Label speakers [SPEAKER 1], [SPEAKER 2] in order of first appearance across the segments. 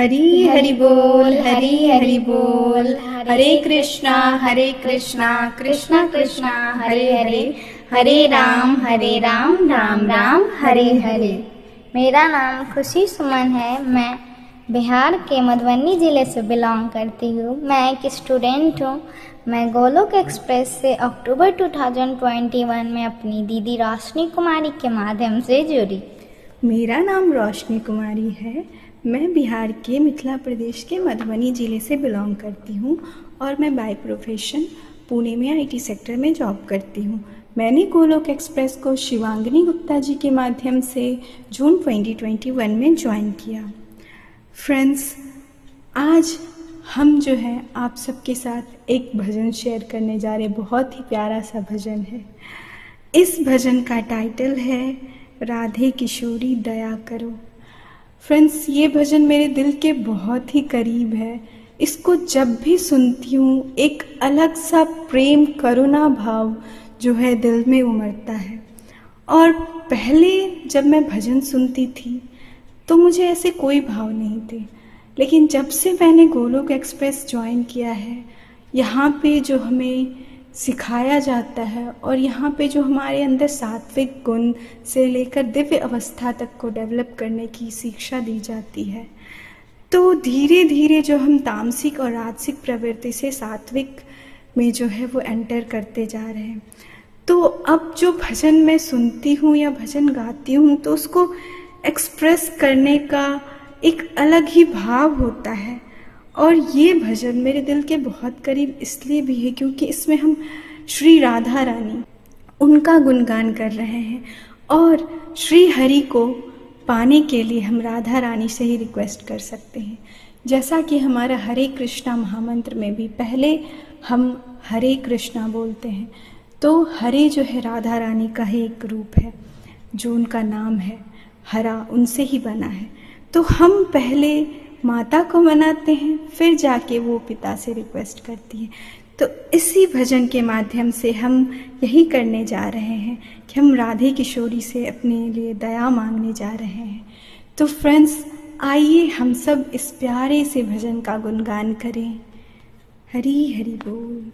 [SPEAKER 1] हरी, हरि बोल, हरी, हरि बोल। हरे कृष्णा हरे कृष्णा कृष्णा कृष्णा, हरे हरे। हरे राम हरे राम राम राम, हरे हरे।
[SPEAKER 2] मेरा नाम खुशी सुमन है। मैं बिहार के मधुबनी ज़िले से बिलोंग करती हूँ। मैं एक स्टूडेंट हूँ। मैं गोलोक एक्सप्रेस से अक्टूबर 2021 में अपनी दीदी रोशनी कुमारी के माध्यम से जुड़ी।
[SPEAKER 1] मेरा नाम रोशनी कुमारी है। मैं बिहार के मिथिला प्रदेश के मधुबनी ज़िले से बिलोंग करती हूँ और मैं बाय प्रोफेशन पुणे में आईटी सेक्टर में जॉब करती हूँ। मैंने गोलोक एक्सप्रेस को शिवांगनी गुप्ता जी के माध्यम से जून 2021 में ज्वाइन किया। फ्रेंड्स आज हम जो है, आप सबके साथ एक भजन शेयर करने जा रहे बहुत ही प्यारा सा भजन है। इस भजन का टाइटल है, राधे किशोरी दया करो। फ्रेंड्स ये भजन मेरे दिल के बहुत ही करीब है। इसको जब भी सुनती हूँ, एक अलग सा प्रेम करुणा भाव जो है दिल में उमड़ता है। और पहले जब मैं भजन सुनती थी तो मुझे ऐसे कोई भाव नहीं थे। लेकिन जब से मैंने गोलोक एक्सप्रेस ज्वाइन किया है, यहाँ पे जो हमें सिखाया जाता है और यहाँ पे जो हमारे अंदर सात्विक गुण से लेकर दिव्य अवस्था तक को डेवलप करने की शिक्षा दी जाती है। तो धीरे धीरे जो हम तामसिक और राजसिक प्रवृत्ति से सात्विक में जो है वो एंटर करते जा रहे हैं। तो अब जो भजन मैं सुनती हूँ या भजन गाती हूँ तो उसको एक्सप्रेस करने का एक अलग ही भाव होता है। और ये भजन मेरे दिल के बहुत करीब इसलिए भी है क्योंकि इसमें हम श्री राधा रानी उनका गुणगान कर रहे हैं और श्री हरि को पाने के लिए हम राधा रानी से ही रिक्वेस्ट कर सकते हैं। जैसा कि हमारा हरे कृष्णा महामंत्र में भी पहले हम हरे कृष्णा बोलते हैं तो हरे जो है राधा रानी का ही एक रूप है, जो उनका नाम है, हरा उनसे ही बना है। तो हम पहले माता को मनाते हैं, फिर जाके वो पिता से रिक्वेस्ट करती है। तो इसी भजन के माध्यम से हम यही करने जा रहे हैं कि हम राधे किशोरी से अपने लिए दया मांगने जा रहे हैं। तो फ्रेंड्स आइए हम सब इस प्यारे से भजन का गुणगान करें। हरी हरी बोल।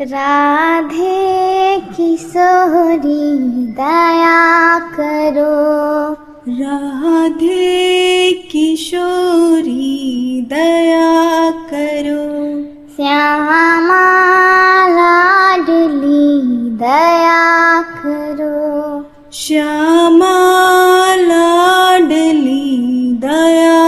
[SPEAKER 2] राधे किशोरी, दया करो।
[SPEAKER 1] राधे किशोरी दया करो।
[SPEAKER 2] श्यामा लाडली दया करो।
[SPEAKER 1] श्यामा लाडली दया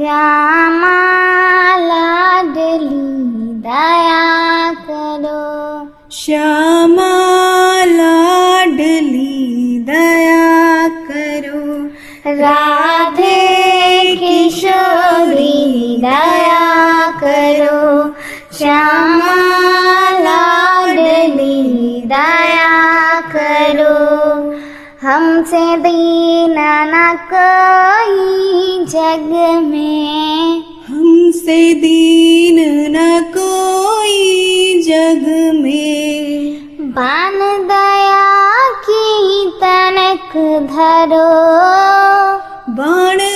[SPEAKER 2] श्यामा हमसे दीना न कोई जग में।
[SPEAKER 1] हमसे दीन न कोई जग में।
[SPEAKER 2] बान दया की तनक धरो।
[SPEAKER 1] बाण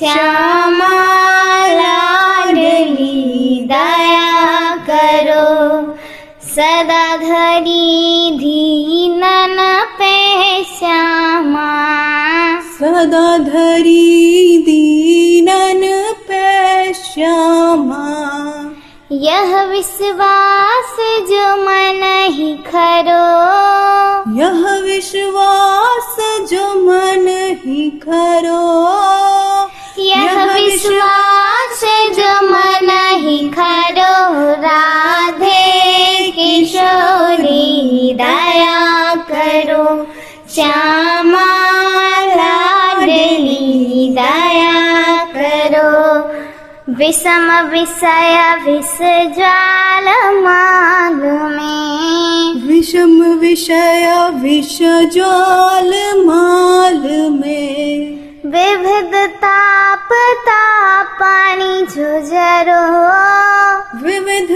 [SPEAKER 2] श्यामी दया करो सदा धरि
[SPEAKER 1] सदा प्रेष्यादाधरी दीनन पे श्यामा।
[SPEAKER 2] यह विश्वास जो मन ही खरो
[SPEAKER 1] यह विश्वास जो मन ही खरो
[SPEAKER 2] विषम विषय विष ज्वाल माग में
[SPEAKER 1] विषम विषय विष ज्वाल माल में
[SPEAKER 2] विविध ताप तापानी झुझरो
[SPEAKER 1] विविध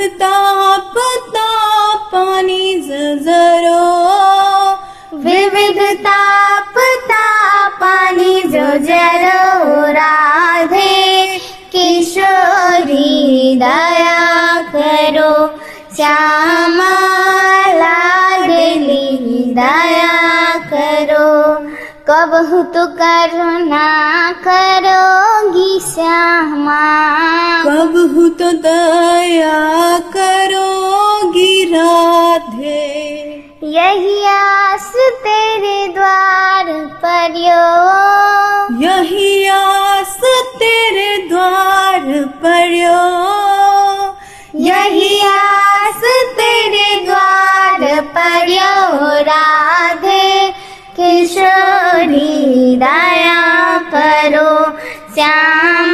[SPEAKER 2] दया करो श्यामा लाडली दया करो। कबहु तो करुणा करोगी श्यामा।
[SPEAKER 1] कब तो दया करोगी राधे।
[SPEAKER 2] यही आस तेरे द्वार पर यो।
[SPEAKER 1] यही आस तेरे द्वार
[SPEAKER 2] यही आस तेरे द्वार पर यो। राधे किशोरी दया करो श्यामा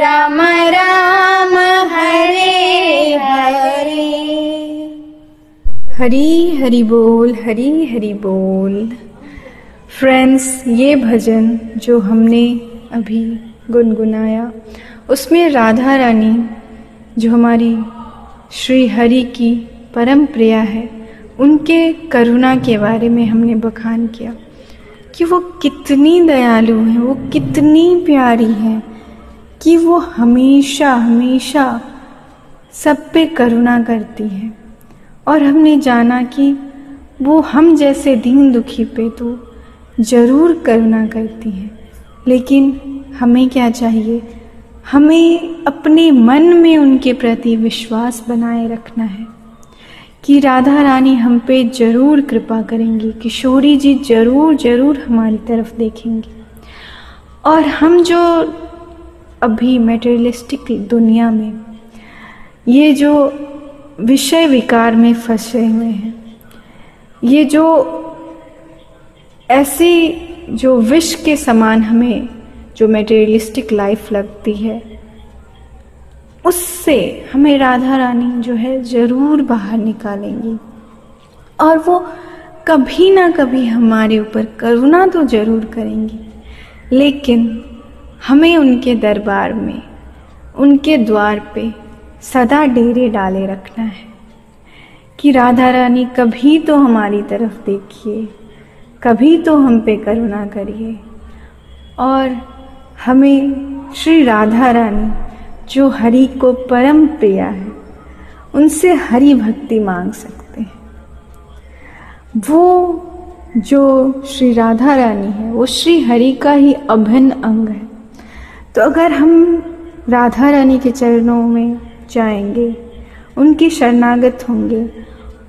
[SPEAKER 1] राम राम, हरे हरे। हरी, हरि बोल, हरी, हरि बोल। फ्रेंड्स ये भजन जो हमने अभी गुनगुनाया, उसमें राधा रानी, जो हमारी श्री हरि की परम प्रिया है, उनके करुणा के बारे में हमने बखान किया कि वो कितनी दयालु हैं, वो कितनी प्यारी हैं। कि वो हमेशा हमेशा सब पे करुणा करती है। और हमने जाना कि वो हम जैसे दीन दुखी पे तो ज़रूर करुणा करती है। लेकिन हमें क्या चाहिए? हमें अपने मन में उनके प्रति विश्वास बनाए रखना है कि राधा रानी हम पे ज़रूर कृपा करेंगी, किशोरी जी ज़रूर ज़रूर हमारी तरफ़ देखेंगी। और हम जो अभी मेटेरियलिस्टिक दुनिया में, ये जो विषय विकार में फंसे हुए हैं, ये जो ऐसी जो विष के समान हमें जो मेटेरियलिस्टिक लाइफ लगती है, उससे हमें राधा रानी जो है ज़रूर बाहर निकालेंगी। और वो कभी ना कभी हमारे ऊपर करुणा तो ज़रूर करेंगी। लेकिन हमें उनके दरबार में, उनके द्वार पे सदा डेरे डाले रखना है, कि राधा रानी कभी तो हमारी तरफ़ देखिए, कभी तो हम पे करुणा करिए। और हमें श्री राधा रानी, जो हरि को परम प्रिया है, उनसे हरि भक्ति मांग सकते हैं। वो जो श्री राधा रानी है, वो श्री हरि का ही अभिन्न अंग है। तो अगर हम राधा रानी के चरणों में जाएँगे, उनकी शरणागत होंगे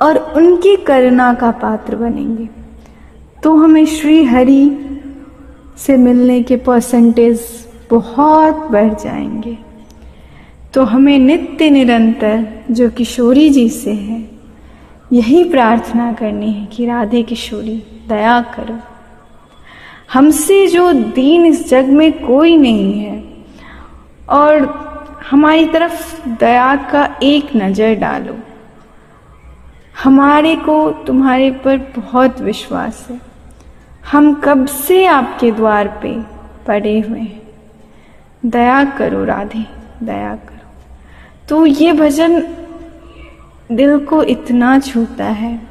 [SPEAKER 1] और उनकी करुणा का पात्र बनेंगे तो हमें श्री हरि से मिलने के परसेंटेज बहुत बढ़ जाएँगे। तो हमें नित्य निरंतर जो किशोरी जी से है, यही प्रार्थना करनी है कि राधे किशोरी, दया करो। हमसे जो दीन इस जग में कोई नहीं है। और हमारी तरफ़ दया का एक नज़र डालो। हमारे को तुम्हारे पर बहुत विश्वास है। हम कब से आपके द्वार पे पड़े हुए हैं। दया करो, राधे, दया करो। तो ये भजन दिल को इतना छूता है।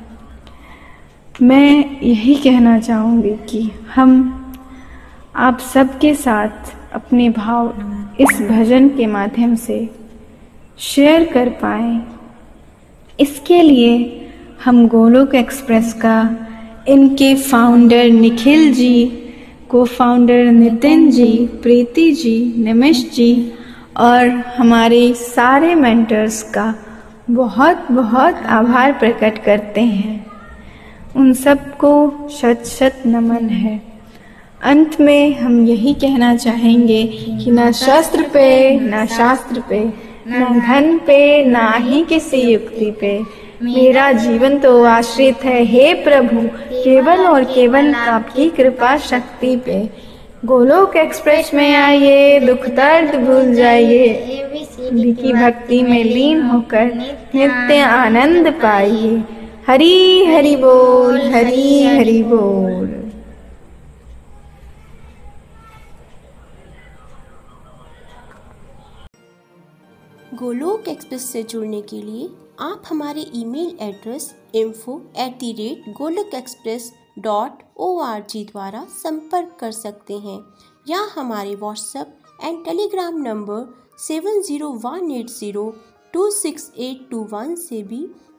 [SPEAKER 1] मैं यही कहना चाहूँगी कि हम आप सबके साथ अपने भाव इस भजन के माध्यम से शेयर कर पाए। इसके लिए हम गोलोक एक्सप्रेस का इनके फाउंडर निखिल जी को फाउंडर नितिन जी, प्रीति जी निमिश जी और हमारे सारे मेंटर्स का बहुत बहुत आभार प्रकट करते हैं। उन सबको शत शत नमन है। अंत में हम यही कहना चाहेंगे कि ना शस्त्र पे ना शास्त्र पे ना धन पे ना ही किसी युक्ति पे। मेरा जीवन तो आश्रित है हे प्रभु केवल और केवल आपकी कृपा शक्ति पे। गोलोक एक्सप्रेस में आइए दुख दर्द भूल जाइए। की भक्ति में लीन होकर नित्य आनंद पाइए। हरी हरि बोल, हरी हरि बोल।
[SPEAKER 3] गोलोक एक्सप्रेस से जुड़ने के लिए आप हमारे email address info at the rate Golak express dot O R G द्वारा संपर्क कर सकते हैं या हमारे WhatsApp and Telegram number seven zero one eight zero two six eight two one से भी